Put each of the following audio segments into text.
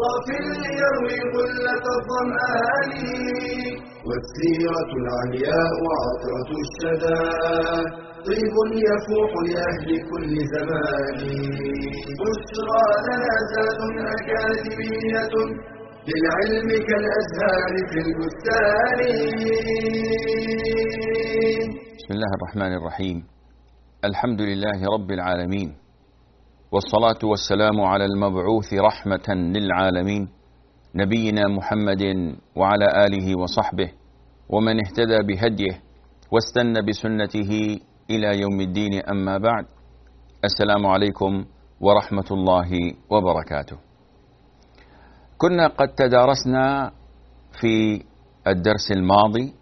صاف ليروي غلة الظمآن والسيرة العلياء عطرة الشدى. طيب يفوح لأهل كل زمان. بشرى لنا زاد أكاديمية للعلم كالأزهار في البستان. بسم الله الرحمن الرحيم. الحمد لله رب العالمين. والصلاة والسلام على المبعوث رحمة للعالمين نبينا محمد وعلى آله وصحبه ومن اهتدى بهديه واستنى بسنته إلى يوم الدين أما بعد. السلام عليكم ورحمة الله وبركاته. كنا قد تدارسنا في الدرس الماضي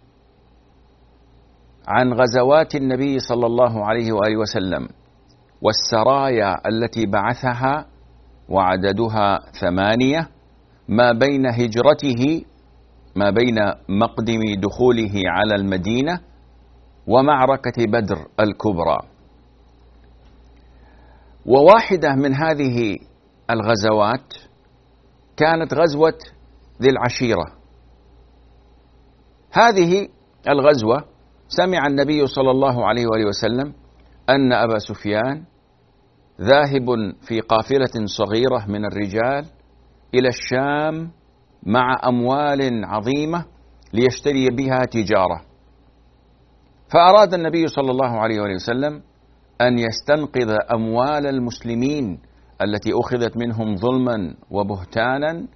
عن غزوات النبي صلى الله عليه وآله وسلم. والسرايا التي بعثها وعددها ثمانية ما بين هجرته ما بين مقدم دخوله على المدينة ومعركة بدر الكبرى. وواحدة من هذه الغزوات كانت غزوة ذي العشيرة. هذه الغزوة سمع النبي صلى الله عليه وآله وسلم أن أبا سفيان ذاهب في قافلة صغيرة من الرجال إلى الشام مع أموال عظيمة ليشتري بها تجارة. فأراد النبي صلى الله عليه وسلم أن يستنقذ أموال المسلمين التي أخذت منهم ظلما وبهتانا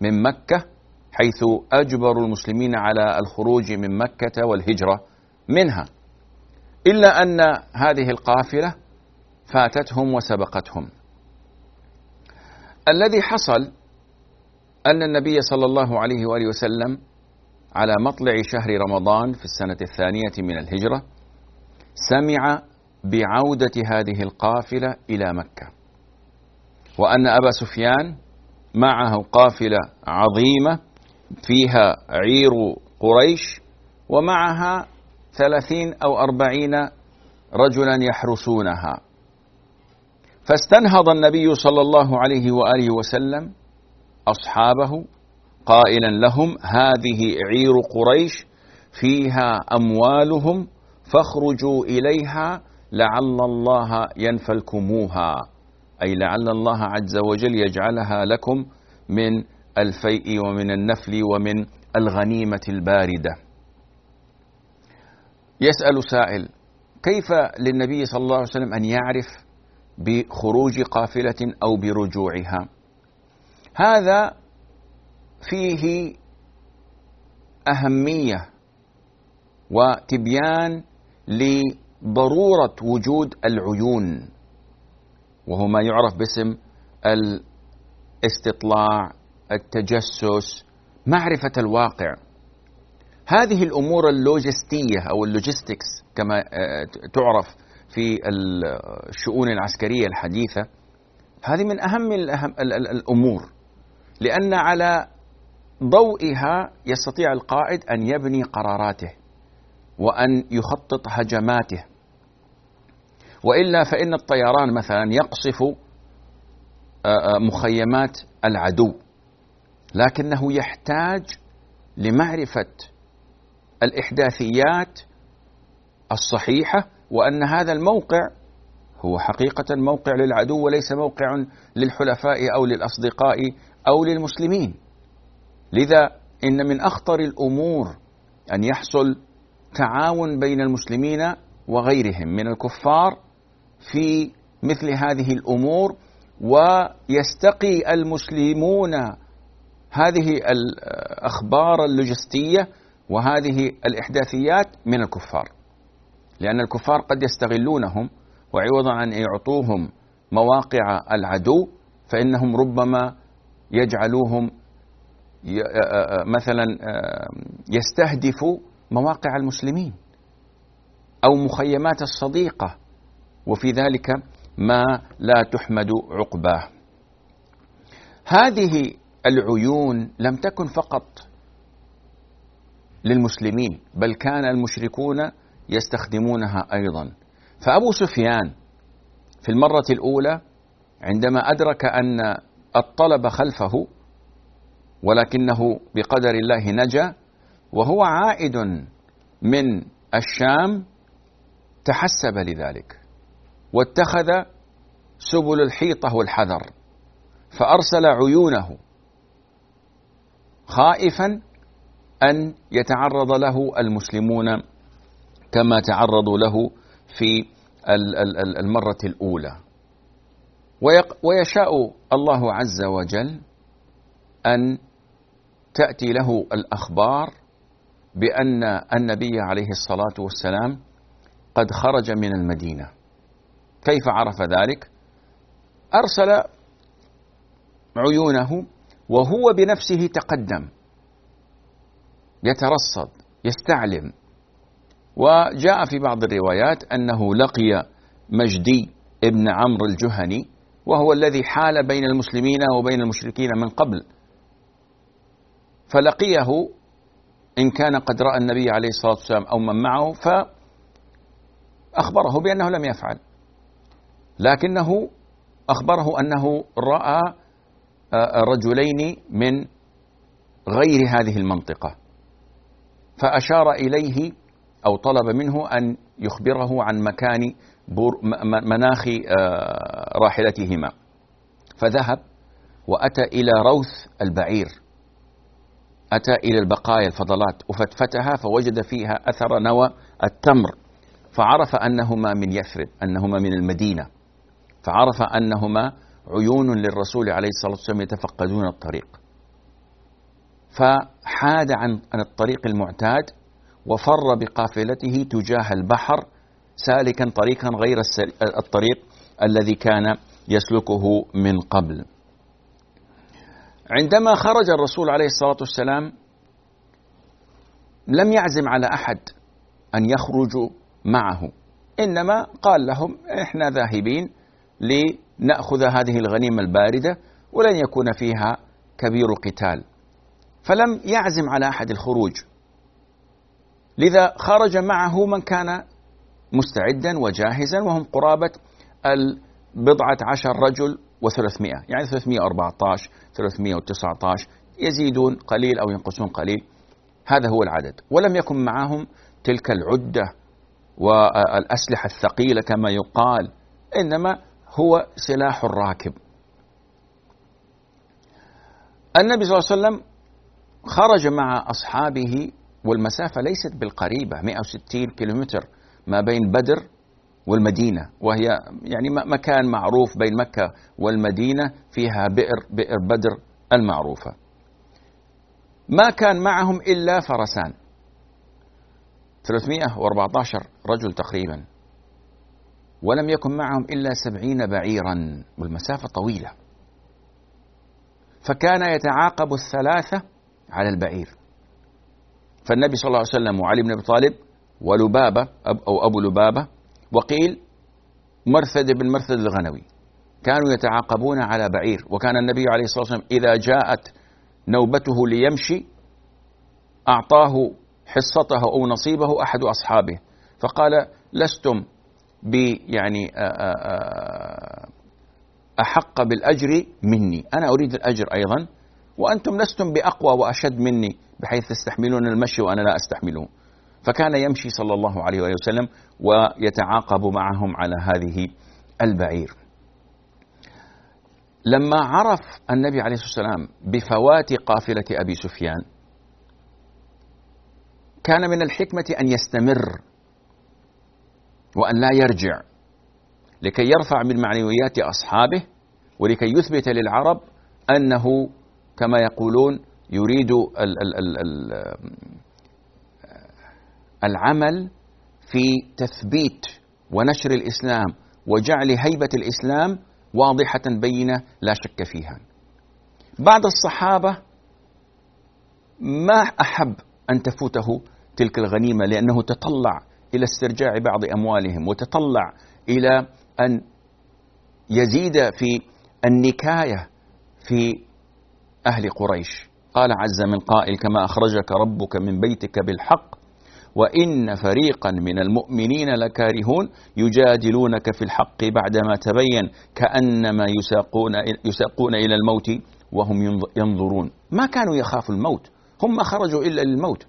من مكة حيث اجبروا المسلمين على الخروج من مكة والهجرة منها. إلا أن هذه القافلة فاتتهم وسبقتهم. الذي حصل أن النبي صلى الله عليه وآله وسلم على مطلع شهر رمضان في السنة الثانية من الهجرة سمع بعودة هذه القافلة إلى مكة وأن أبا سفيان معه قافلة عظيمة فيها عير قريش ومعها ثلاثين أو أربعين رجلا يحرسونها. فاستنهض النبي صلى الله عليه وآله وسلم أصحابه قائلا لهم هذه عير قريش فيها أموالهم فاخرجوا إليها لعل الله ينفلكموها. أي لعل الله عز وجل يجعلها لكم من الفيء ومن النفل ومن الغنيمة الباردة. يسأل سائل كيف للنبي صلى الله عليه وسلم أن يعرف بخروج قافلة أو برجوعها. هذا فيه أهمية وتبيان لضرورة وجود العيون وهو ما يعرف باسم الاستطلاع التجسس معرفة الواقع. هذه الأمور اللوجستية أو اللوجيستكس كما تعرف في الشؤون العسكرية الحديثة. هذه من أهم الأمور لأن على ضوئها يستطيع القائد أن يبني قراراته وأن يخطط هجماته. وإلا فإن الطيران مثلا يقصف مخيمات العدو لكنه يحتاج لمعرفة الإحداثيات الصحيحة وأن هذا الموقع هو حقيقة موقع للعدو وليس موقع للحلفاء أو للأصدقاء أو للمسلمين. لذا إن من أخطر الأمور أن يحصل تعاون بين المسلمين وغيرهم من الكفار في مثل هذه الأمور ويستقي المسلمون هذه الأخبار اللوجستية وهذه الإحداثيات من الكفار. لأن الكفار قد يستغلونهم وعوضا عن يعطوهم مواقع العدو فإنهم ربما يجعلوهم مثلا يستهدفوا مواقع المسلمين أو مخيمات الصديقة وفي ذلك ما لا تحمد عقباه. هذه العيون لم تكن فقط للمسلمين بل كان المشركون يستخدمونها أيضا. فأبو سفيان في المرة الأولى عندما أدرك أن الطلب خلفه ولكنه بقدر الله نجا وهو عائد من الشام تحسب لذلك واتخذ سبل الحيطة والحذر فأرسل عيونه خائفا أن يتعرض له المسلمون كما تعرضوا له في المرة الأولى. ويشاء الله عز وجل أن تأتي له الأخبار بأن النبي عليه الصلاة والسلام قد خرج من المدينة. كيف عرف ذلك؟ أرسل عيونه وهو بنفسه تقدم. يترصد يستعلم وجاء في بعض الروايات أنه لقي مجدي ابن عمرو الجهني وهو الذي حال بين المسلمين وبين المشركين من قبل. فلقيه إن كان قد رأى النبي عليه الصلاة والسلام أو من معه فأخبره بأنه لم يفعل. لكنه أخبره أنه رأى رجلين من غير هذه المنطقة. فأشار إليه أو طلب منه أن يخبره عن مكان مناخ آه، راحلتهما. فذهب وأتى إلى روث البعير. أتى إلى البقايا الفضلات. وفتفتها فوجد فيها أثر نوى التمر. فعرف أنهما من يثرب أنهما من المدينة. فعرف أنهما عيون للرسول عليه الصلاة والسلام يتفقدون الطريق. فحاد عن الطريق المعتاد وفر بقافلته تجاه البحر سالكا طريقا غير الطريق الذي كان يسلكه من قبل. عندما خرج الرسول عليه الصلاة والسلام لم يعزم على أحد أن يخرجوا معه إنما قال لهم إحنا ذاهبين لنأخذ هذه الغنيمة الباردة ولن يكون فيها كبير قتال. فلم يعزم على أحد الخروج. لذا خرج معه من كان مستعدا وجاهزا وهم قرابة البضعة عشر رجل وثلاثمائة يعني 314 319 يزيدون قليل أو ينقصون قليل. هذا هو العدد. ولم يكن معهم تلك العدة والأسلحة الثقيلة كما يقال إنما هو سلاح الراكب النبي صلى الله عليه وسلم خرج مع أصحابه والمسافة ليست بالقريبة 160 كيلومتر ما بين بدر والمدينة وهي يعني مكان معروف بين مكة والمدينة فيها بئر بئر بدر المعروفة. ما كان معهم إلا فرسان. 314 رجل تقريبا. ولم يكن معهم إلا سبعين بعيرا والمسافة طويلة. فكان يتعاقب الثلاثة على البعير. فالنبي صلى الله عليه وسلم وعلي بن أبي طالب ولبابة أو أبو لبابة وقيل مرثد بن مرثد الغنوي. كانوا يتعاقبون على بعير. وكان النبي عليه الصلاة والسلام إذا جاءت نوبته ليمشي أعطاه حصته أو نصيبه أحد أصحابه. فقال لستم ب يعني أحق بالأجر مني. أنا أريد الأجر أيضا وأنتم لستم بأقوى وأشد مني. بحيث تستحملون المشي وأنا لا أستحمله. فكان يمشي صلى الله عليه وسلم ويتعاقب معهم على هذه البعير. لما عرف النبي عليه الصلاة والسلام بفوات قافلة أبي سفيان كان من الحكمة أن يستمر وأن لا يرجع لكي يرفع من معنويات أصحابه ولكي يثبت للعرب أنه كما يقولون يريد ال ال ال ال العمل في تثبيت ونشر الإسلام وجعل هيبة الإسلام واضحة بينة لا شك فيها. بعض الصحابة ما أحب أن تفوته تلك الغنيمة لأنه تطلع إلى استرجاع بعض أموالهم وتطلع إلى أن يزيد في النكاية في أهل قريش قال عز من قائل كما أخرجك ربك من بيتك بالحق وإن فريقا من المؤمنين لكارهون يجادلونك في الحق بعدما تبين كأنما يساقون, يساقون إلى الموت وهم ينظرون. ما كانوا يخافوا الموت هم ما خرجوا إلا للموت.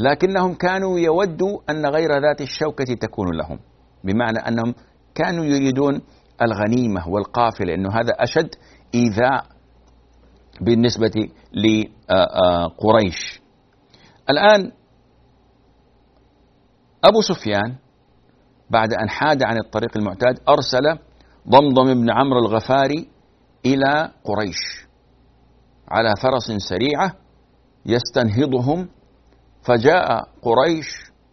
لكنهم كانوا يودوا أن غير ذات الشوكة تكون لهم بمعنى أنهم كانوا يريدون الغنيمة والقافلة أنه هذا أشد إيذاء بالنسبة لقريش الآن أبو سفيان بعد أن حاد عن الطريق المعتاد أرسل ضمضم بن عمرو الغفاري إلى قريش على فرس سريعة يستنهضهم فجاء قريش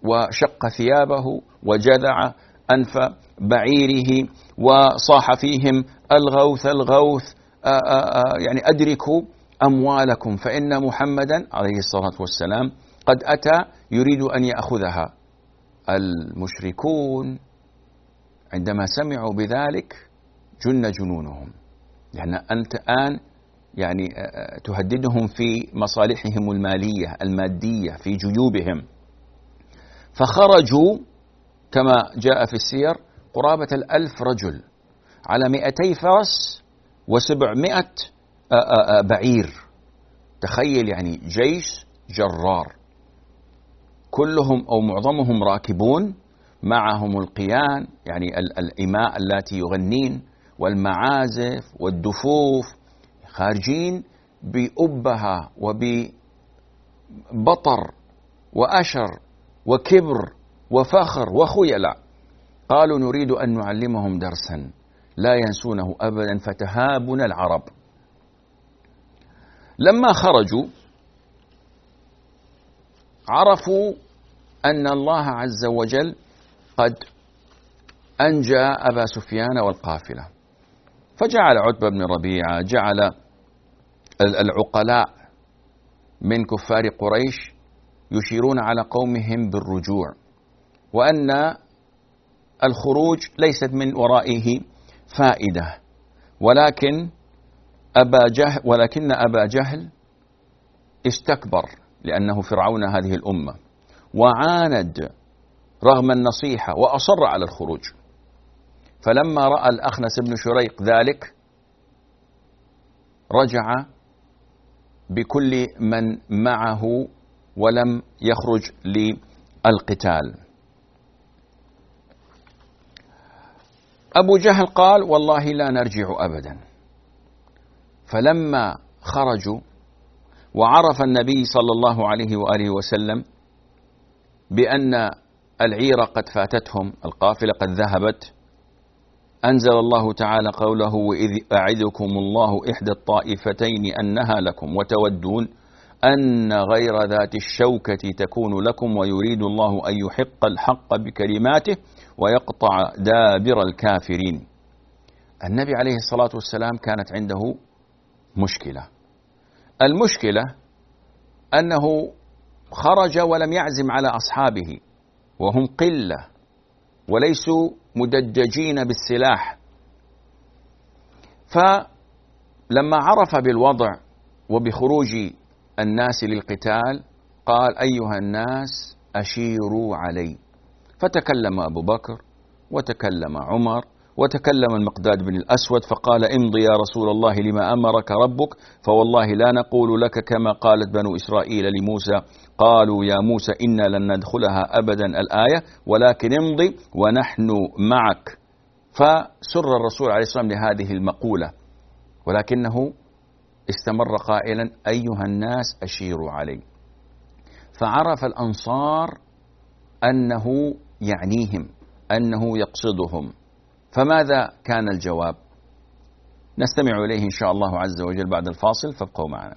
وشق ثيابه وجذع أنف بعيره وصاح فيهم الغوث الغوث يعني أدركوا أموالكم فإن محمدا عليه الصلاة والسلام قد أتى يريد أن يأخذها. المشركون عندما سمعوا بذلك جن جنونهم. لأن أنت الآن يعني تهددهم في مصالحهم المالية المادية في جيوبهم. فخرجوا كما جاء في السير قرابة الألف رجل على مئتي فرس وسبعمائة بعير. تخيل يعني جيش جرار. كلهم أو معظمهم راكبون معهم القيان يعني الإماء التي يغنين والمعازف والدفوف خارجين بأبهة وببطر وأشر وكبر وفخر وخيلاء. قالوا نريد أن نعلمهم درسا. لا ينسونه أبدا فتهابنا العرب. لما خرجوا عرفوا أن الله عز وجل قد أنجى أبا سفيان والقافلة. فجعل عتبة بن ربيعة جعل العقلاء من كفار قريش يشيرون على قومهم بالرجوع وأن الخروج ليست من ورائه. فائدة. ولكن أبا جهل ولكن أبا جهل استكبر لأنه فرعون هذه الأمة وعاند رغم النصيحة وأصر على الخروج. فلما رأى الأخنس بن شريق ذلك رجع بكل من معه ولم يخرج للقتال. أبو جهل قال والله لا نرجع أبدا. فلما خرجوا وعرف النبي صلى الله عليه وآله وسلم بأن العير قد فاتتهم القافلة قد ذهبت أنزل الله تعالى قوله وإذ أعدكم الله إحدى الطائفتين أنها لكم. وتودون أن غير ذات الشوكة تكون لكم ويريد الله أن يحق الحق بكلماته. ويقطع دابر الكافرين. النبي عليه الصلاة والسلام كانت عنده مشكلة. المشكلة أنه خرج ولم يعزم على أصحابه وهم قلة وليسوا مدججين بالسلاح. فلما عرف بالوضع وبخروج الناس للقتال قال أيها الناس أشيروا علي. فتكلم أبو بكر وتكلم عمر وتكلم المقداد بن الأسود فقال امضي يا رسول الله لما أمرك ربك؟ فوالله لا نقول لك كما قالت بنو إسرائيل لموسى قالوا يا موسى إنا لن ندخلها أبدا الآية ولكن امضي ونحن معك. فسر الرسول عليه الصلاة والسلام لهذه المقولة ولكنه استمر قائلا أيها الناس أشيروا علي. فعرف الأنصار أنه يعنيهم أنه يقصدهم. فماذا كان الجواب؟ نستمع إليه إن شاء الله عز وجل بعد الفاصل فابقوا معنا.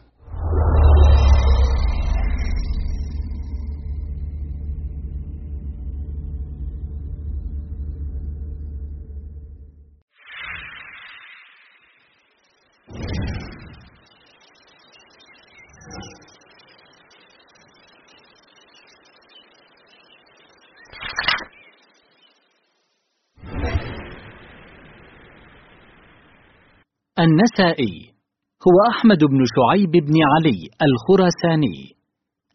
النسائي هو أحمد بن شعيب بن علي الخراساني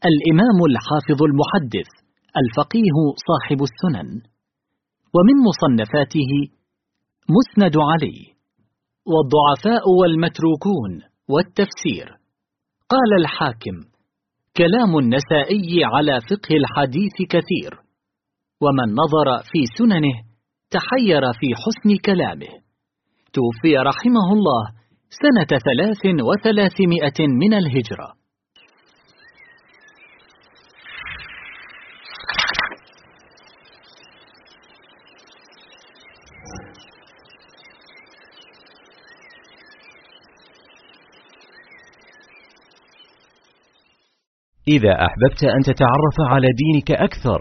الإمام الحافظ المحدث الفقيه صاحب السنن ومن مصنفاته مسند علي والضعفاء والمتروكون والتفسير. قال الحاكم كلام النسائي على فقه الحديث كثير ومن نظر في سننه تحير في حسن كلامه. توفي رحمه الله سنة ثلاث وثلاثمائة من الهجرة. إذا أحببت أن تتعرف على دينك أكثر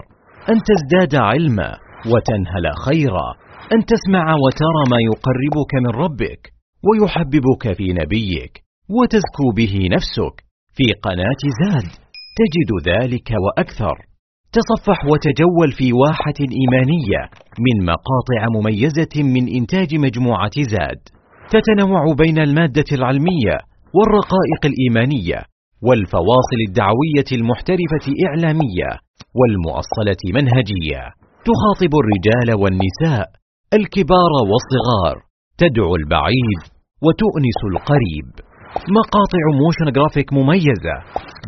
أن تزداد علما وتنهل خيرا. أن تسمع وترى ما يقربك من ربك ويحببك في نبيك وتزكو به نفسك في قناة زاد. تجد ذلك وأكثر. تصفح وتجول في واحة إيمانية من مقاطع مميزة من إنتاج مجموعة زاد. تتنوع بين المادة العلمية والرقائق الإيمانية والفواصل الدعوية المحترفة إعلامية والمؤصلة منهجية. تخاطب الرجال والنساء الكبار والصغار تدعو البعيد وتؤنس القريب. مقاطع motion graphic مميزة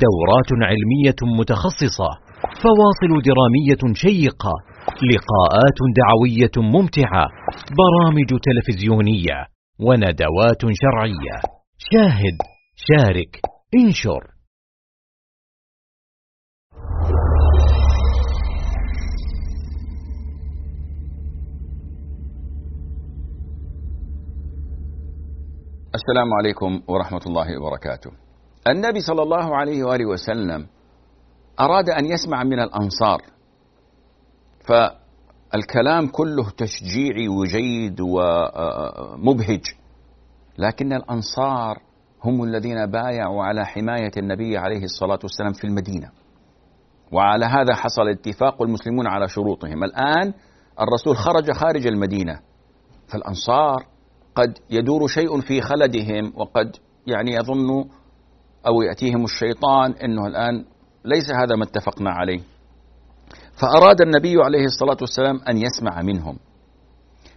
دورات علمية متخصصة فواصل درامية شيقة لقاءات دعوية ممتعة برامج تلفزيونية وندوات شرعية. شاهد شارك انشر. السلام عليكم ورحمة الله وبركاته. النبي صلى الله عليه وآله وسلم أراد أن يسمع من الأنصار فالكلام كله تشجيعي وجيد ومبهج لكن الأنصار هم الذين بايعوا على حماية النبي عليه الصلاة والسلام في المدينة وعلى هذا حصل اتفاق المسلمون على شروطهم الآن الرسول خرج خارج المدينة فالأنصار قد يدور شيء في خلدهم وقد يعني يظن أو يأتيهم الشيطان أنه الآن ليس هذا ما اتفقنا عليه. فأراد النبي عليه الصلاة والسلام أن يسمع منهم.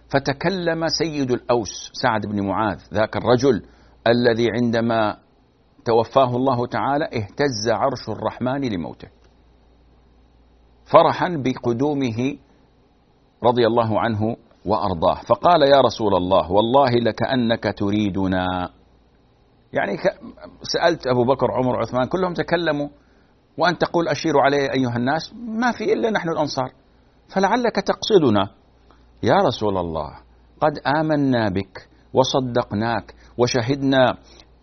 فتكلم سيد الأوس سعد بن معاذ ذاك الرجل الذي عندما توفاه الله تعالى اهتز عرش الرحمن لموته. فرحا بقدومه رضي الله عنه وأرضاه. فقال يا رسول الله والله لكأنك تريدنا. يعني سألت أبو بكر عمر عثمان كلهم تكلموا وأن تقول أشير علي أيها الناس ما في إلا نحن الأنصار. فلعلك تقصدنا. يا رسول الله قد آمنا بك وصدقناك وشهدنا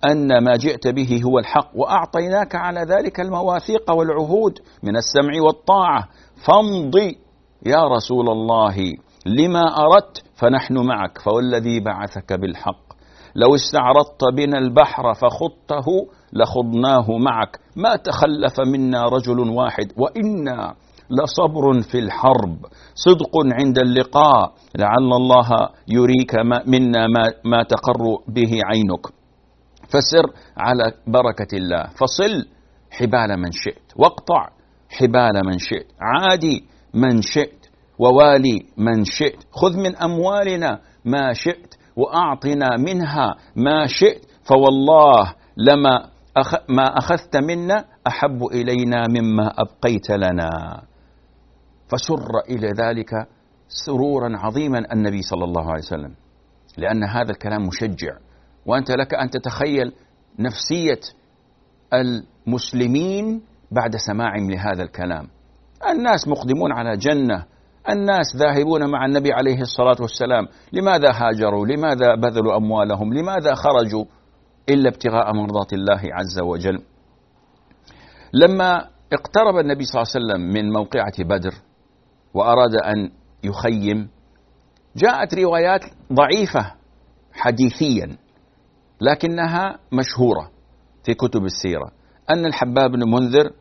أن ما جئت به هو الحق وأعطيناك على ذلك المواثيق والعهود من السمع والطاعة. فامضي يا رسول الله. لما أردت فنحن معك فوالذي بعثك بالحق. لو استعرضت بنا البحر فخضته لخضناه معك. ما تخلف منا رجل واحد وإنا لصبر في الحرب. صدق عند اللقاء لعل الله يريك منا ما, ما تقر به عينك. فسر على بركة الله. فصل حبال من شئت واقطع حبال من شئت. عادي من شئت. ووالي من شئت. خذ من أموالنا ما شئت وأعطنا منها ما شئت فوالله لما أخ ما أخذت منا أحب إلينا مما أبقيت لنا. فسر إلى ذلك سرورا عظيما النبي صلى الله عليه وسلم لأن هذا الكلام مشجع. وأنت لك أن تتخيل نفسية المسلمين بعد سماعهم لهذا الكلام. الناس مقدمون على جنة الناس ذاهبون مع النبي عليه الصلاة والسلام. لماذا هاجروا؟ لماذا بذلوا أموالهم؟ لماذا خرجوا؟ إلا ابتغاء مرضات الله عز وجل. لما اقترب النبي صلى الله عليه وسلم من موقعة بدر وأراد أن يخيم جاءت روايات ضعيفة حديثيا لكنها مشهورة في كتب السيرة. أن الحباب بن منذر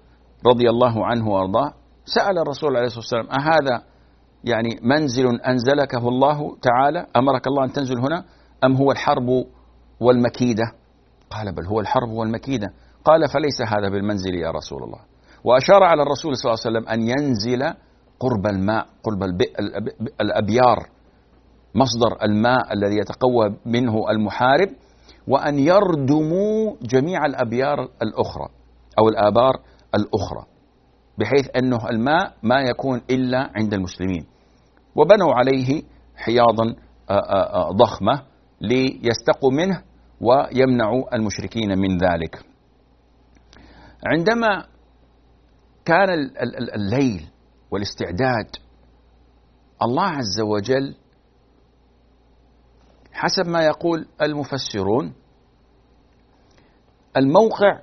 رضي الله عنه وأرضاه سأل الرسول عليه الصلاة والسلام أهذا يعني منزل أنزلكه الله تعالى أمرك الله أن تنزل هنا أم هو الحرب والمكيدة؟ قال بل هو الحرب والمكيدة. قال فليس هذا بالمنزل يا رسول الله. وأشار على الرسول صلى الله عليه وسلم أن ينزل قرب الماء قرب الأبيار مصدر الماء الذي يتقوى منه المحارب وأن يردموا جميع الأبيار الأخرى أو الآبار الأخرى بحيث أنه الماء ما يكون إلا عند المسلمين. وبنوا عليه حياضا ضخمة ليستقوا منه ويمنعوا المشركين من ذلك. عندما كان الليل والاستعداد الله عز وجل حسب ما يقول المفسرون الموقع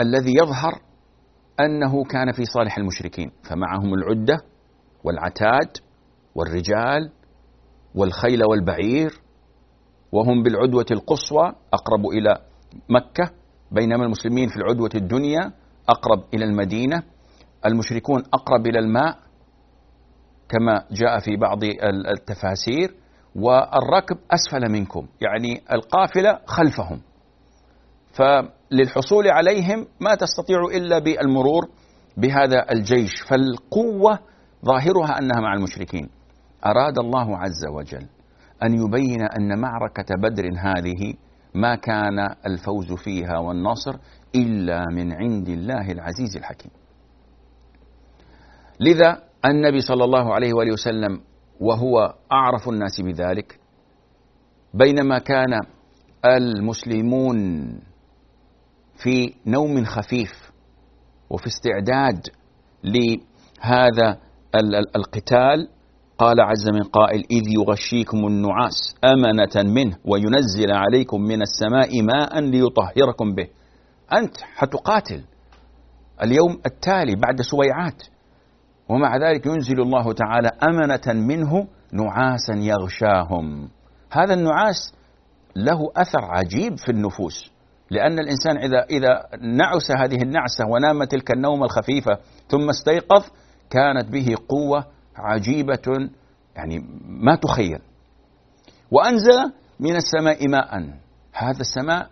الذي يظهر أنه كان في صالح المشركين فمعهم العدة والعتاد والرجال والخيل والبعير وهم بالعدوة القصوى أقرب إلى مكة بينما المسلمين في العدوة الدنيا أقرب إلى المدينة المشركون أقرب إلى الماء كما جاء في بعض التفاسير والركب أسفل منكم يعني القافلة خلفهم. فللحصول عليهم ما تستطيع إلا بالمرور بهذا الجيش. فالقوة ظاهرها أنها مع المشركين. أراد الله عز وجل أن يبين أن معركة بدر هذه ما كان الفوز فيها والنصر إلا من عند الله العزيز الحكيم. لذا النبي صلى الله عليه وآله وسلم وهو أعرف الناس بذلك بينما كان المسلمون في نوم خفيف وفي استعداد لهذا القتال. قال عز من قائل إذ يغشيكم النعاس أمنة منه وينزل عليكم من السماء ماء ليطهركم به. أنت حتقاتل اليوم التالي بعد سويعات. ومع ذلك ينزل الله تعالى أمنة منه نعاسا يغشاهم. هذا النعاس له أثر عجيب في النفوس لأن الإنسان إذا إذا نعس هذه النعسة ونام تلك النومة الخفيفة ثم استيقظ كانت به قوة عجيبة يعني ما تخيل. وأنزل من السماء ماء. هذا السماء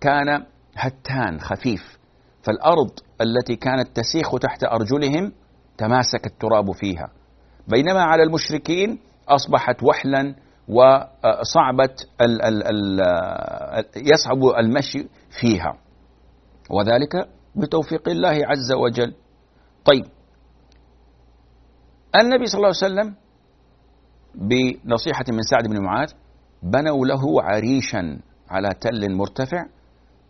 كان هتان خفيف. فالأرض التي كانت تسيخ تحت أرجلهم تماسك التراب فيها. بينما على المشركين أصبحت وحلا وصعبة ال ال ال يصعب المشي فيها. وذلك بتوفيق الله عز وجل. طيب النبي صلى الله عليه وسلم بنصيحة من سعد بن معاذ بنوا له عريشا على تل مرتفع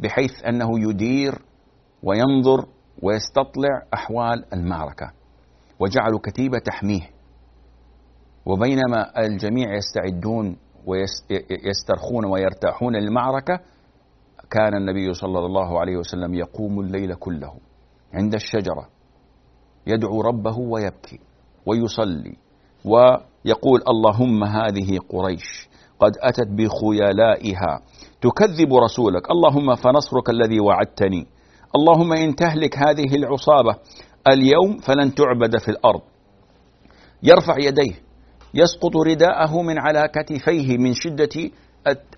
بحيث أنه يدير وينظر ويستطلع أحوال المعركة وجعلوا كتيبة تحميه. وبينما الجميع يستعدون ويسترخون ويرتاحون للمعركة كان النبي صلى الله عليه وسلم يقوم الليل كله عند الشجرة يدعو ربه ويبكي. ويصلي ويقول اللهم هذه قريش قد أتت بخيلائها تكذب رسولك. اللهم فنصرك الذي وعدتني. اللهم إن تهلك هذه العصابة اليوم فلن تعبد في الأرض. يرفع يديه يسقط رداءه من على كتفيه من شدة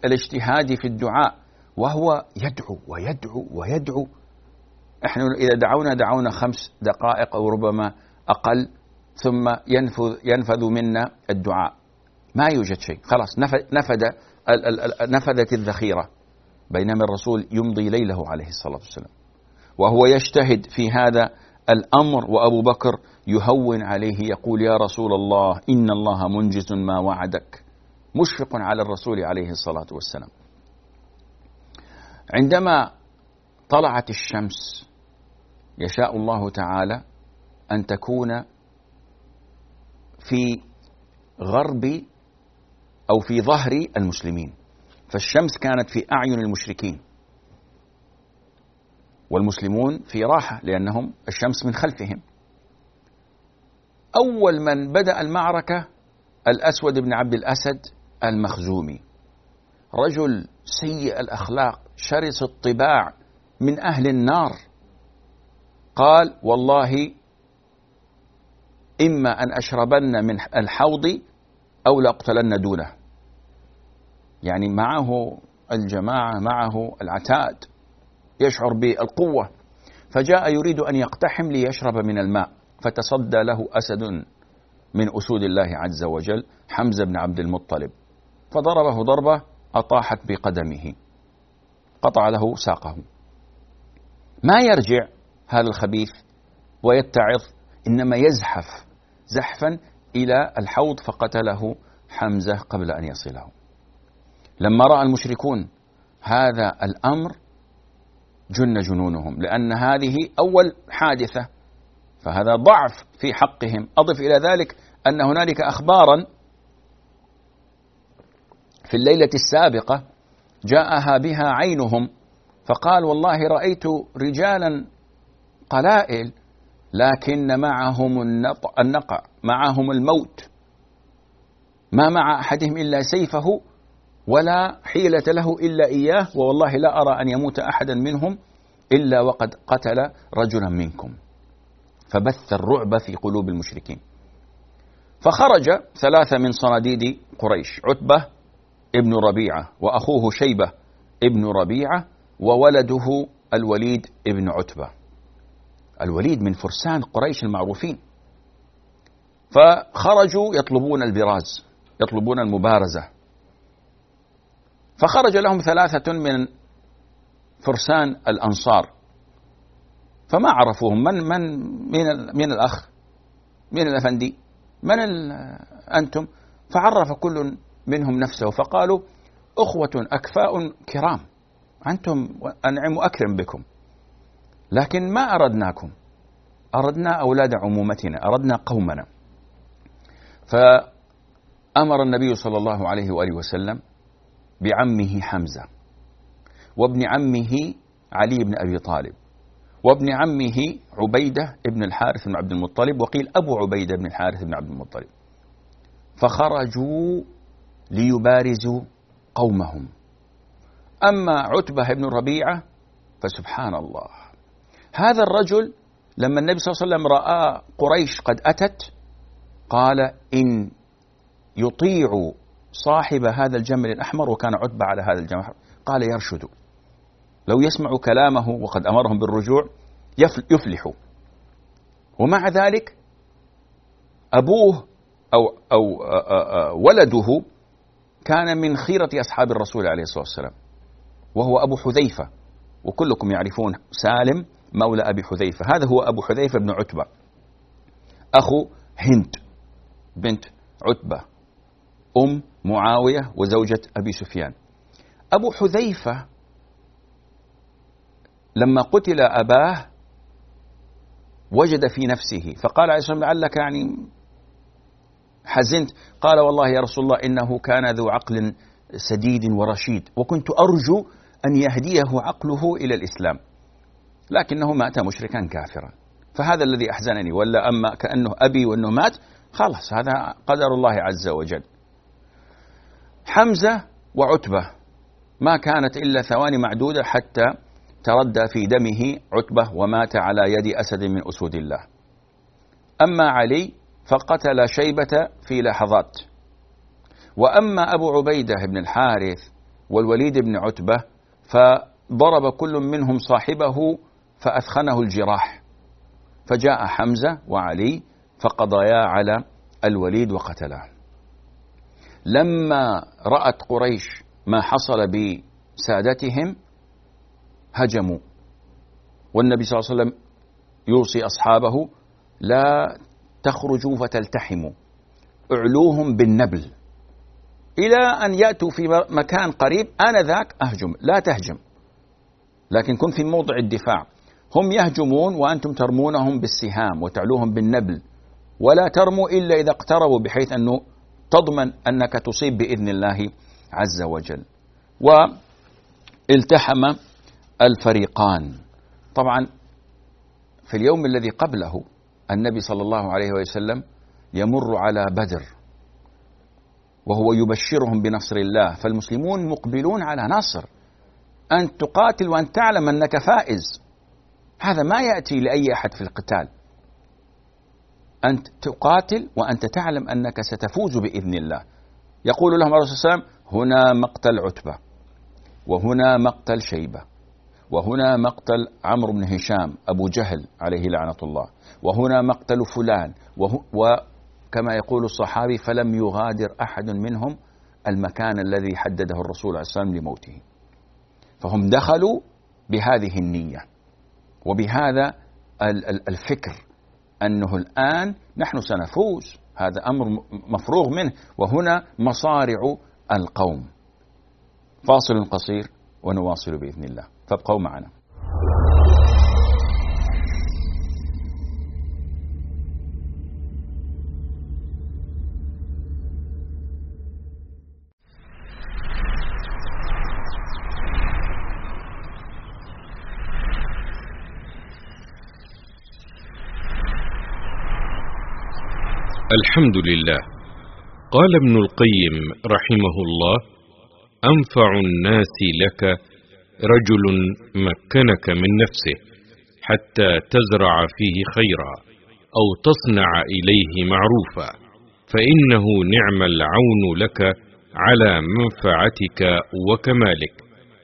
الاجتهاد في الدعاء وهو يدعو ويدعو ويدعو. إحنا إذا دعونا دعونا خمس دقائق أو ربما أقل. ثم ينفذ ينفذ منا الدعاء. ما يوجد شيء. خلاص نفد نفذت الذخيرة بينما الرسول يمضي ليله عليه الصلاة والسلام. وهو يجتهد في هذا الأمر وأبو بكر يهون عليه يقول يا رسول الله إن الله منجز ما وعدك. مشفق على الرسول عليه الصلاة والسلام. عندما طلعت الشمس يشاء الله تعالى أن تكون في غرب أو في ظهر المسلمين. فالشمس كانت في أعين المشركين. والمسلمون في راحة لأنهم الشمس من خلفهم. أول من بدأ المعركة الأسود بن عبد الأسد المخزومي. رجل سيء الأخلاق شرس الطباع من أهل النار. قال والله إما أن أشربن من الحوض أو لأقتلن دونه. يعني معه الجماعة معه العتاد يشعر بالقوة. فجاء يريد أن يقتحم ليشرب من الماء فتصدى له أسد من أسود الله عز وجل حمزة بن عبد المطلب. فضربه ضربة أطاحت بقدمه. قطع له ساقه. ما يرجع هذا الخبيث ويتعظ إنما يزحف. زحفا إلى الحوض فقتله حمزة قبل أن يصله. لما رأى المشركون هذا الأمر جن جنونهم لأن هذه أول حادثة فهذا ضعف في حقهم. أضف إلى ذلك أن هنالك أخبارا في الليلة السابقة جاءها بها عينهم فقال والله رأيت رجالا قلائل لكن معهم النقع معهم الموت. ما مع أحدهم إلا سيفه ولا حيلة له إلا إياه ووالله لا أرى أن يموت أحدا منهم إلا وقد قتل رجلا منكم. فبث الرعب في قلوب المشركين. فخرج ثلاثة من صناديد قريش عتبة ابن ربيعة وأخوه شيبة ابن ربيعة وولده الوليد ابن عتبة. الوليد من فرسان قريش المعروفين. فخرجوا يطلبون البراز يطلبون المبارزة. فخرج لهم ثلاثة من فرسان الأنصار. فما عرفوهم؟ من من من, من الأخ؟ من الأفندي؟ من أنتم؟ فعرف كل منهم نفسه فقالوا أخوة أكفاء كرام أنتم أنعم وأكرم بكم. لكن ما أردناكم. أردنا أولاد عمومتنا أردنا قومنا. فأمر النبي صلى الله عليه وآله وسلم بعمه حمزة وابن عمه علي بن أبي طالب وابن عمه عبيدة بن الحارث بن عبد المطلب وقيل أبو عبيدة بن الحارث بن عبد المطلب. فخرجوا ليبارزوا قومهم. أما عتبة بن ربيعة فسبحان الله. هذا الرجل لما النبي صلى الله عليه وسلم رأى قريش قد أتت قال إن يطيع صاحب هذا الجمل الأحمر وكان عتبة على هذا الجمل قال يرشد. لو يسمع كلامه وقد أمرهم بالرجوع يفلحوا ومع ذلك أبوه أو أو ولده كان من خيرة أصحاب الرسول عليه الصلاة والسلام وهو أبو حذيفة وكلكم يعرفون سالم مولى أبي حذيفة. هذا هو أبو حذيفة بن عتبة. أخو هند بنت عتبة أم معاوية وزوجة أبي سفيان. أبو حذيفة لما قتل أباه وجد في نفسه فقال عليه الصلاة لعلك يعني حزنت. قال والله يا رسول الله إنه كان ذو عقل سديد ورشيد وكنت أرجو أن يهديه عقله إلى الإسلام. لكنه مات مشركا كافرا. فهذا الذي أحزنني ولا أما كأنه أبي وأنه مات خلاص هذا قدر الله عز وجل. حمزة وعتبة ما كانت إلا ثواني معدودة حتى تردى في دمه عتبة ومات على يد أسد من أسود الله. أما علي فقتل شيبة في لحظات. وأما أبو عبيدة بن الحارث والوليد بن عتبة فضرب كل منهم صاحبه فأثخنه الجراح. فجاء حمزة وعلي فقضيا على الوليد وقتله لما رأت قريش ما حصل بسادتهم هجموا. والنبي صلى الله عليه وسلم يوصي أصحابه لا تخرجوا فتلتحموا. اعلوهم بالنبل. إلى أن يأتوا في مكان قريب آنذاك أهجم لا تهجم. لكن كن في موضع الدفاع. هم يهجمون وأنتم ترمونهم بالسهام وتعلوهم بالنبل. ولا ترموا إلا إذا اقتربوا بحيث أنه تضمن أنك تصيب بإذن الله عز وجل. والتحم الفريقان. طبعا في اليوم الذي قبله النبي صلى الله عليه وسلم يمر على بدر وهو يبشرهم بنصر الله. فالمسلمون مقبلون على نصر. أن تقاتل وأن تعلم أنك فائز. هذا ما يأتي لأي أحد في القتال. أنت تقاتل وأنت تعلم أنك ستفوز بإذن الله. يقول لهم الرسول صلى الله عليه وسلم هنا مقتل عتبة وهنا مقتل شيبة وهنا مقتل عمرو بن هشام أبو جهل عليه لعنة الله وهنا مقتل فلان وكما يقول الصحابي فلم يغادر أحد منهم المكان الذي حدده الرسول عليه الصلاة والسلام لموته. فهم دخلوا بهذه النية. وبهذا الفكر أنه الآن نحن سنفوز. هذا أمر مفروغ منه. وهنا مصارع القوم. فاصل قصير ونواصل بإذن الله. فابقوا معنا. الحمد لله قال ابن القيم رحمه الله أنفع الناس لك رجل مكنك من نفسه حتى تزرع فيه خيرا أو تصنع إليه معروفا فإنه نعم العون لك على منفعتك وكمالك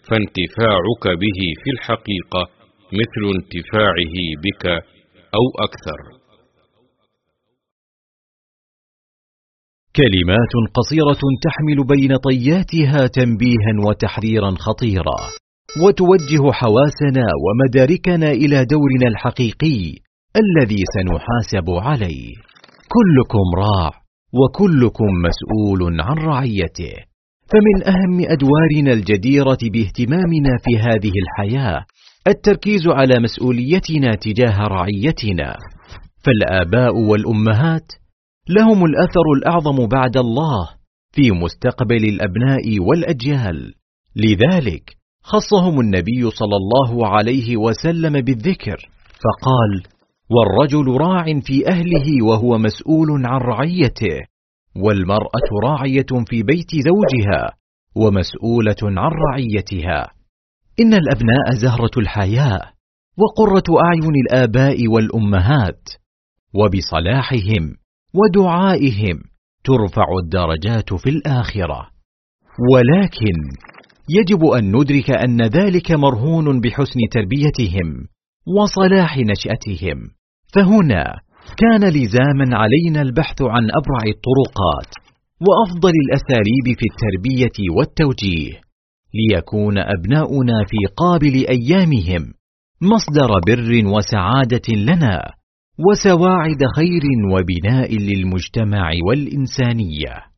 فانتفاعك به في الحقيقة مثل انتفاعه بك أو أكثر. كلمات قصيرة تحمل بين طياتها تنبيها وتحذيرا خطيرا وتوجه حواسنا ومداركنا إلى دورنا الحقيقي الذي سنحاسب عليه. كلكم راع وكلكم مسؤول عن رعيته. فمن أهم أدوارنا الجديرة باهتمامنا في هذه الحياة التركيز على مسؤوليتنا تجاه رعيتنا. فالآباء والأمهات لهم الأثر الأعظم بعد الله في مستقبل الأبناء والأجيال. لذلك خصهم النبي صلى الله عليه وسلم بالذكر فقال والرجل راع في أهله وهو مسؤول عن رعيته والمرأة راعية في بيت زوجها ومسؤولة عن رعيتها. إن الأبناء زهرة الحياة وقرة أعين الآباء والأمهات وبصلاحهم ودعائهم ترفع الدرجات في الآخرة. ولكن يجب أن ندرك أن ذلك مرهون بحسن تربيتهم وصلاح نشأتهم. فهنا كان لزاما علينا البحث عن أبرع الطرقات وأفضل الأساليب في التربية والتوجيه ليكون أبناؤنا في قابل أيامهم مصدر بر وسعادة لنا. وسواعد خير وبناء للمجتمع والإنسانية.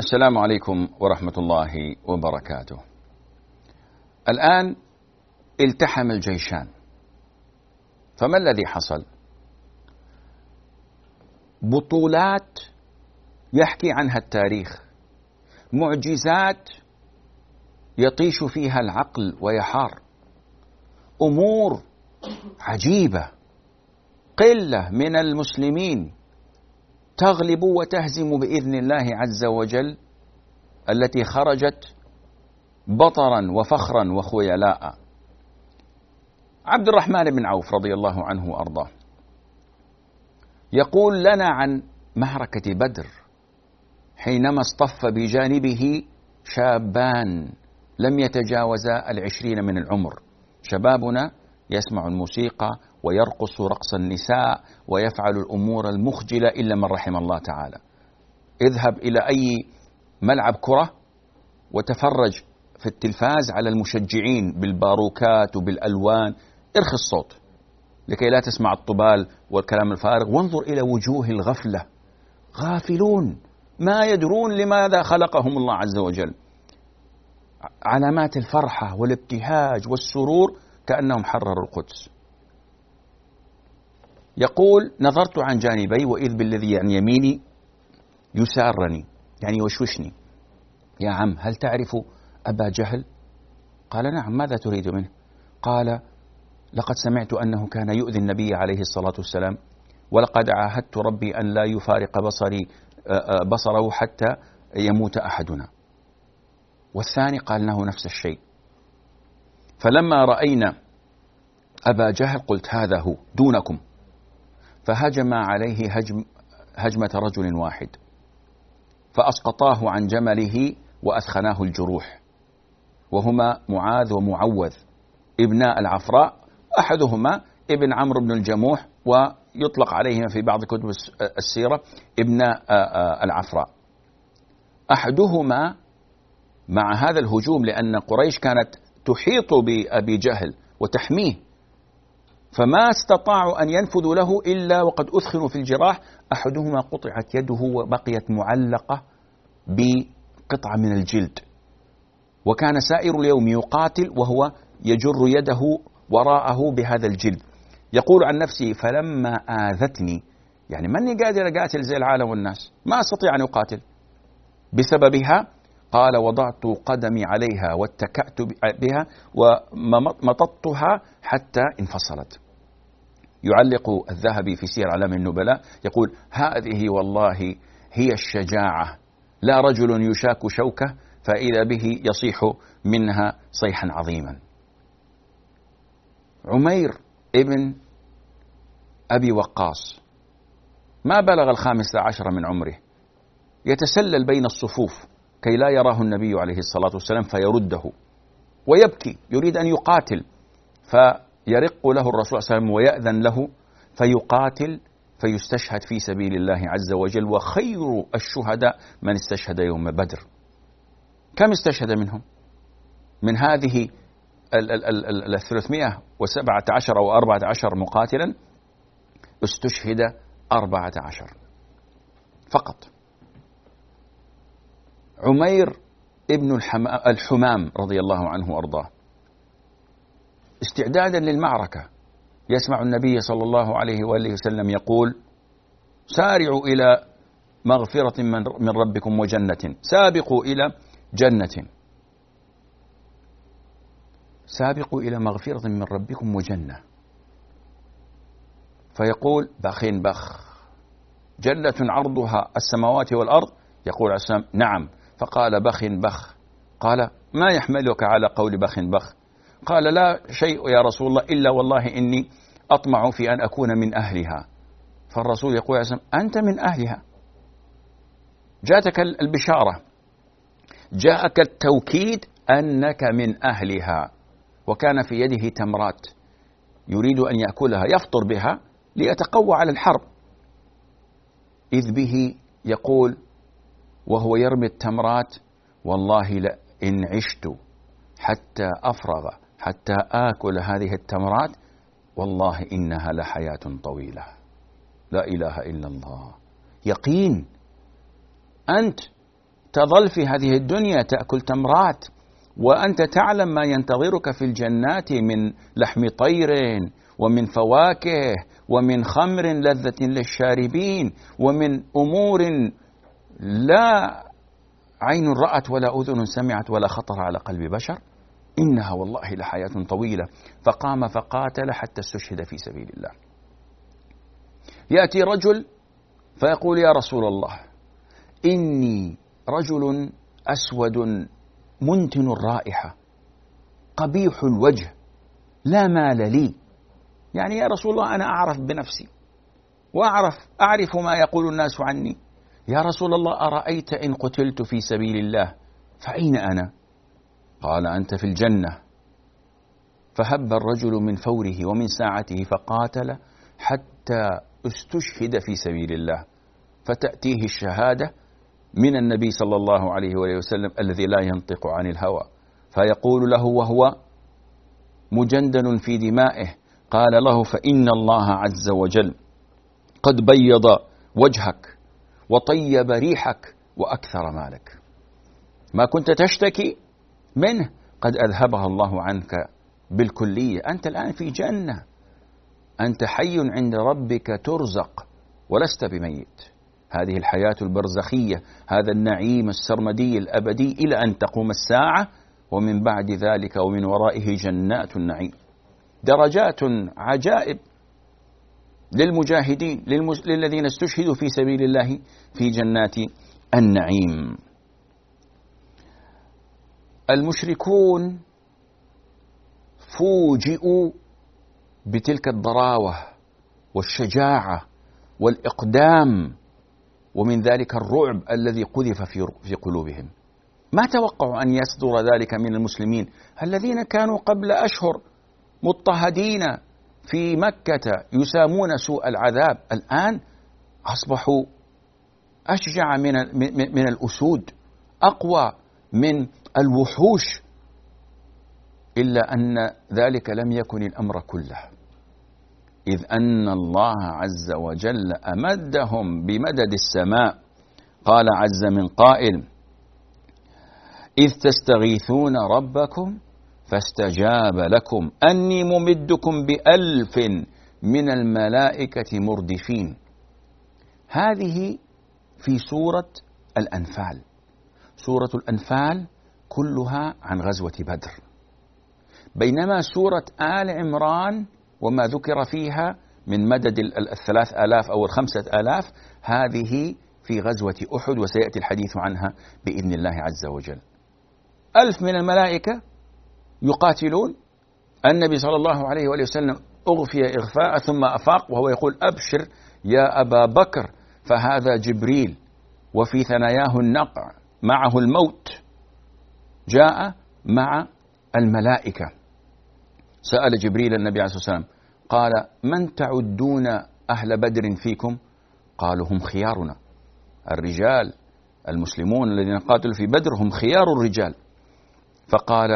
السلام عليكم ورحمة الله وبركاته. الآن التحم الجيشان. فما الذي حصل؟ بطولات يحكي عنها التاريخ. معجزات يطيش فيها العقل ويحار. أمور عجيبة قلة من المسلمين تغلب وتهزم بإذن الله عز وجل التي خرجت بطرا وفخرا وخيلاء. عبد الرحمن بن عوف رضي الله عنه وأرضاه يقول لنا عن معركة بدر. حينما اصطف بجانبه شابان لم يتجاوزا العشرين من العمر. شبابنا يسمع الموسيقى ويرقص رقص النساء ويفعل الأمور المخجلة إلا من رحم الله تعالى. اذهب إلى أي ملعب كرة وتفرج في التلفاز على المشجعين بالباروكات وبالألوان. ارخي الصوت لكي لا تسمع الطبال والكلام الفارغ. وانظر إلى وجوه الغفلة. غافلون. ما يدرون لماذا خلقهم الله عز وجل. علامات الفرحة والابتهاج والسرور كأنهم حرروا القدس. يقول نظرت عن جانبي وإذ بالذي عن يميني يسارني يعني يوشوشني. يا عم هل تعرف أبا جهل؟ قال نعم ماذا تريد منه؟ قال لقد سمعت أنه كان يؤذي النبي عليه الصلاة والسلام ولقد عاهدت ربي أن لا يفارق بصري بصره حتى يموت أحدنا. والثاني قال له نفس الشيء. فلما رأينا أبا جهل قلت هذا هو دونكم. فهجم عليه هجم هجمة رجل واحد. فأسقطاه عن جمله وأثخناه الجروح. وهما معاذ ومعوذ. ابناء العفراء أحدهما ابن عمرو بن الجموح ويطلق عليهما في بعض كتب السيرة ابناء العفراء. أحدهما مع هذا الهجوم لأن قريش كانت تحيط بأبي جهل وتحميه فما استطاعوا أن ينفذوا له إلا وقد أثخنوا في الجراح. أحدهما قطعت يده وبقيت معلقة بقطعة من الجلد. وكان سائر اليوم يقاتل وهو يجر يده وراءه بهذا الجلد. يقول عن نفسه فلما آذتني. يعني ماني قادر أقاتل زي العالم والناس. ما أستطيع أن أقاتل. بسببها قال وضعت قدمي عليها واتكأت بها ومططتها حتى انفصلت. يعلق الذهبي في سير علام النبلاء يقول هذه والله هي الشجاعة. لا رجل يشاك شوكة فإذا به يصيح منها صيحا عظيما. عمير ابن أبي وقاص. ما بلغ الخامسة عشر من عمره. يتسلل بين الصفوف كي لا يراه النبي عليه الصلاة والسلام فيرده ويبكي يريد أن يقاتل فيرق له الرسول صلى الله عليه وسلم ويأذن له فيقاتل فيستشهد في سبيل الله عز وجل وخير الشهداء من استشهد يوم بدر. كم استشهد منهم؟ من هذه ال 317 أو 14 مقاتلا استشهد 14 فقط. عمير ابن الحمام رضي الله عنه وأرضاه. استعدادا للمعركة يسمع النبي صلى الله عليه وآله وسلم يقول سارعوا إلى مغفرة من ربكم وجنة سابقوا إلى جنة. سابقوا إلى مغفرة من ربكم وجنة. فيقول بخ بخ جنه عرضها السماوات والأرض؟ يقول السلام نعم. فقال بخ بخ قال ما يحملك على قول بخ بخ؟ قال لا شيء يا رسول الله إلا والله إني أطمع في أن أكون من أهلها. فالرسول يقول عليه السلام أنت من أهلها. جاءتك البشارة جاءك التوكيد أنك من أهلها. وكان في يده تمرات يريد أن يأكلها يفطر بها ليتقوى على الحرب. إذ به يقول وهو يرمي التمرات والله لئن عشت حتى أفرغ حتى آكل هذه التمرات والله إنها لحياة طويلة. لا إله إلا الله. يقين. أنت تظل في هذه الدنيا تأكل تمرات. وأنت تعلم ما ينتظرك في الجنات من لحم طير ومن فواكه ومن خمر لذة للشاربين ومن أمور لا عين رأت ولا أذن سمعت ولا خطر على قلب بشر. إنها والله لحياة طويلة. فقام فقاتل حتى استشهد في سبيل الله. يأتي رجل فيقول يا رسول الله إني رجل أسود منتن الرائحة. قبيح الوجه. لا مال لي. يعني يا رسول الله أنا أعرف بنفسي. وأعرف أعرف ما يقول الناس عني. يا رسول الله أرأيت إن قتلت في سبيل الله؟ فأين أنا؟ قال أنت في الجنة. فهب الرجل من فوره ومن ساعته فقاتل حتى استشهد في سبيل الله. فتأتيه الشهادة من النبي صلى الله عليه وآله وسلم الذي لا ينطق عن الهوى. فيقول له وهو مجندل في دمائه قال له فإن الله عز وجل قد بيض وجهك وطيب ريحك وأكثر مالك. ما كنت تشتكي منه قد أذهبها الله عنك بالكلية. أنت الآن في جنة. أنت حي عند ربك ترزق ولست بميت. هذه الحياة البرزخية هذا النعيم السرمدي الأبدي إلى أن تقوم الساعة ومن بعد ذلك ومن ورائه جنات النعيم. درجات عجائب للمجاهدين للمز... للذين استشهدوا في سبيل الله في جنات النعيم. المشركون فوجئوا بتلك الضراوة والشجاعة والإقدام ومن ذلك الرعب الذي قذف في قلوبهم. ما توقعوا أن يصدر ذلك من المسلمين؟ الذين كانوا قبل أشهر مضطهدين في مكة يسامون سوء العذاب. الآن أصبحوا أشجع من من الأسود أقوى من الوحوش إلا أن ذلك لم يكن الأمر كله. إذ أن الله عز وجل أمدهم بمدد السماء. قال عز من قائل إذ تستغيثون ربكم فاستجاب لكم. أني ممدكم بألف من الملائكة مردفين. هذه في سورة الأنفال. سورة الأنفال كلها عن غزوة بدر. بينما سورة آل عمران وما ذكر فيها من مدد الثلاث آلاف أو الخمسة آلاف هذه في غزوة أحد وسيأتي الحديث عنها بإذن الله عز وجل. ألف من الملائكة يقاتلون. النبي صلى الله عليه وآله وسلم أغفي إغفاء ثم أفاق وهو يقول أبشر يا أبا بكر فهذا جبريل وفي ثناياه النقع معه الموت. جاء مع الملائكة. سأل جبريل النبي عليه الصلاة والسلام قال من تعدون أهل بدر فيكم؟ قالوا هم خيارنا. الرجال المسلمون الذين قاتلوا في بدر هم خيار الرجال. فقال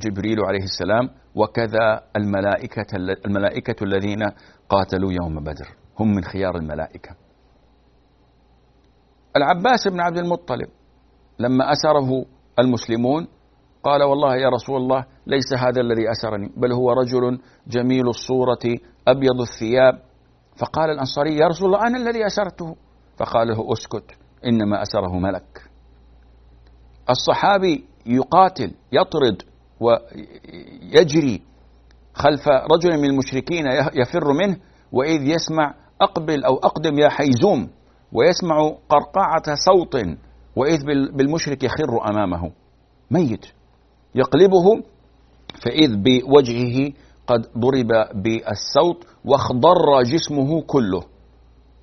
جبريل عليه السلام وكذا الملائكة الملائكة الذين قاتلوا يوم بدر. هم من خيار الملائكة. العباس بن عبد المطلب لما أسره المسلمون قال والله يا رسول الله ليس هذا الذي أسرني بل هو رجل جميل الصورة أبيض الثياب. فقال الأنصاري يا رسول الله أنا الذي أسرته؟ فقال له أسكت إنما أسره ملك. الصحابي يقاتل يطرد ويجري خلف رجل من المشركين يفر منه وإذ يسمع أقبل أو أقدم يا حيزوم ويسمع قرقعة صوت وإذ بالمشرك يخر أمامه. ميت. يقلبه فإذ بوجهه قد ضرب بالصوت واخضر جسمه كله.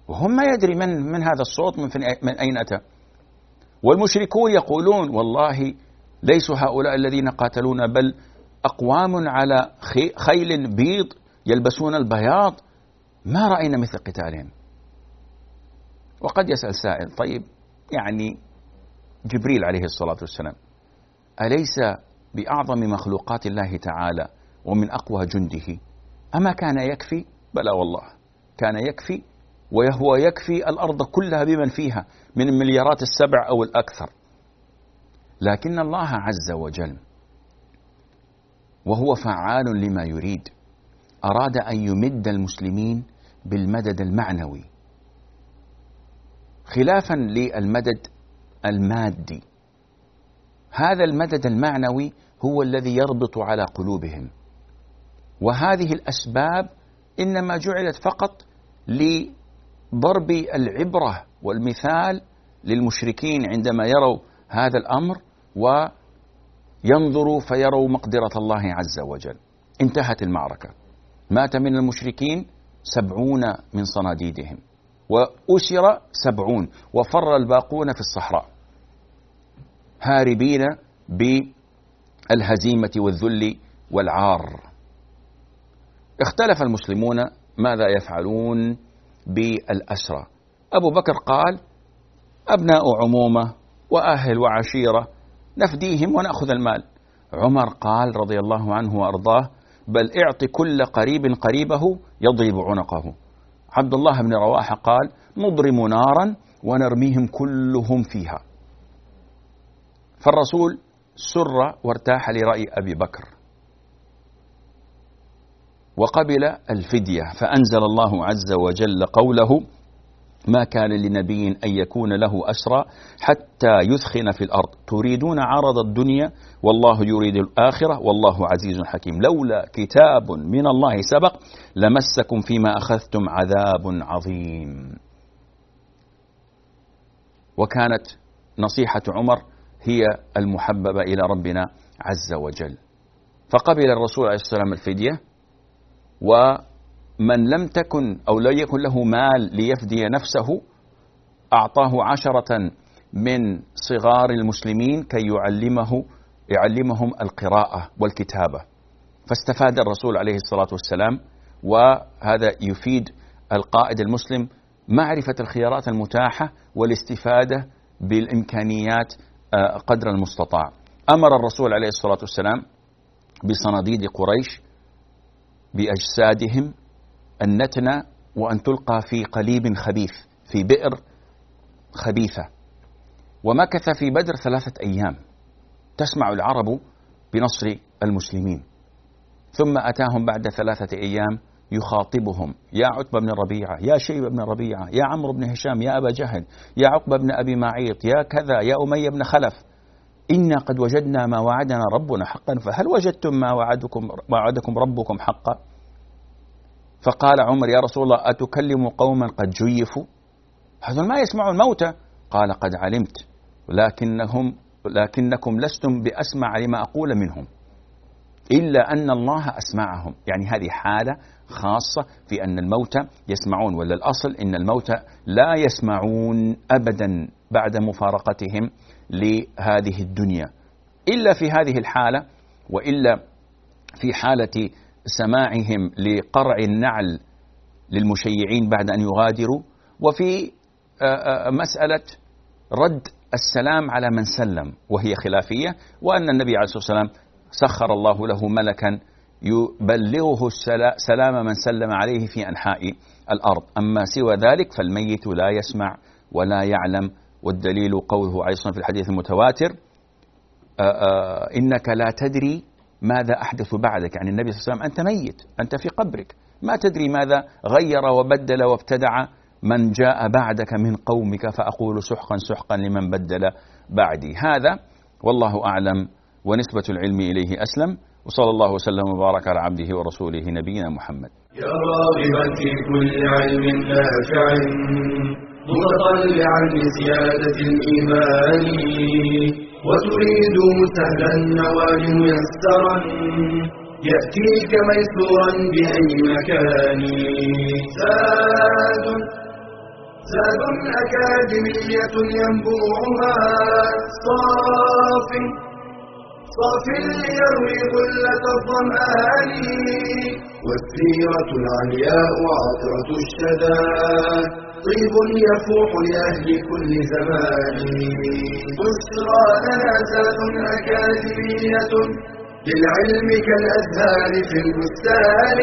وهم ما يدري من من هذا الصوت من, من أين أتى. والمشركون يقولون والله ليسوا هؤلاء الذين قاتلونا بل أقوام على خيل بيض يلبسون البياض. ما رأينا مثل قتالهم. وقد يسأل سائل طيب يعني جبريل عليه الصلاة والسلام أليس بأعظم مخلوقات الله تعالى ومن أقوى جنده. أما كان يكفي؟ بلى والله. كان يكفي وهو يكفي الأرض كلها بمن فيها من المليارات السبع أو الأكثر. لكن الله عز وجل وهو فعال لما يريد أراد أن يمد المسلمين بالمدد المعنوي. خلافا للمدد المادي. هذا المدد المعنوي هو الذي يربط على قلوبهم. وهذه الأسباب إنما جعلت فقط لضرب العبرة والمثال للمشركين عندما يروا هذا الأمر وينظروا فيروا مقدرة الله عز وجل. انتهت المعركة. مات من المشركين سبعون من صناديدهم. وأسر سبعون. وفر الباقون في الصحراء. هاربين بالهزيمة والذل والعار. اختلف المسلمون ماذا يفعلون بالأسرى. أبو بكر قال أبناء عمومة وأهل وعشيرة نفديهم ونأخذ المال. عمر قال رضي الله عنه وأرضاه بل اعط كل قريب قريبه يضرب عنقه. عبد الله بن رواحة قال نضرم نارا ونرميهم كلهم فيها. فالرسول سر وارتاح لرأي أبي بكر. وقبل الفدية فأنزل الله عز وجل قوله ما كان لنبي أن يكون له أسرى حتى يثخن في الأرض. تريدون عرض الدنيا والله يريد الآخرة والله عزيز حكيم. لولا كتاب من الله سبق لمسكم فيما أخذتم عذاب عظيم. وكانت نصيحة عمر هي المحببة إلى ربنا عز وجل. فقبل الرسول عليه الصلاة والسلام الفدية و من لم تكن أو لا يكن له مال ليفدي نفسه أعطاه عشرة من صغار المسلمين كي يعلمه يعلمهم القراءة والكتابة. فاستفاد الرسول عليه الصلاة والسلام وهذا يفيد القائد المسلم معرفة الخيارات المتاحة والاستفادة بالإمكانيات قدر المستطاع. أمر الرسول عليه الصلاة والسلام بصناديد قريش بأجسادهم أن نتنى وأن تلقى في قليب خبيث في بئر خبيثة. ومكث في بدر ثلاثة أيام. تسمع العرب بنصر المسلمين. ثم أتاهم بعد ثلاثة أيام يخاطبهم. يا عتبة بن ربيعة يا شيبة بن ربيعة يا عمرو بن هشام يا أبا جهل يا عقبة بن أبي معيط يا كذا يا أمية بن خلف. إنا قد وجدنا ما وعدنا ربنا حقا فهل وجدتم ما وعدكم, وعدكم ربكم حقا؟ فقال عمر يا رسول الله أتكلم قوما قد جيفوا؟ هذول ما يسمعون الموتى قال قد علمت لكنهم لكنكم لستم بأسمع لما أقول منهم إلا أن الله أسمعهم. يعني هذه حالة خاصة في أن الموتى يسمعون ولا الأصل أن الموتى لا يسمعون أبدا بعد مفارقتهم لهذه الدنيا. إلا في هذه الحالة وإلا في حالة سماعهم لقرع النعل للمشيعين بعد أن يغادروا وفي مسألة رد السلام على من سلم وهي خلافية وأن النبي عليه الصلاة والسلام سخر الله له ملكا يبلغه سلام من سلم عليه في أنحاء الأرض. أما سوى ذلك فالميت لا يسمع ولا يعلم والدليل قوله الصلاة في الحديث المتواتر إنك لا تدري ماذا أحدث بعدك. يعني النبي صلى الله عليه وسلم أنت ميت أنت في قبرك. ما تدري ماذا غير وبدل وابتدع من جاء بعدك من قومك فأقول سحقا سحقا لمن بدل بعدي. هذا والله أعلم ونسبة العلم إليه أسلم. وصلى الله وسلم وبارك على عبده ورسوله نبينا محمد. يا راغبا في كل علم نافع متطلعا لزيادة الإيمان وتريد سهلا النوال ميسرا يأتيك ميسورا بأي مكان. زاد زاد أكاديمية ينبوعها صاف صاف ليروي غلة الظمآن والسيرة العلياء عطرة الشدى. طيب يفوح لأهل كل زمان. بشرى زاد أكاديمية للعلم كالأزهار في البستان.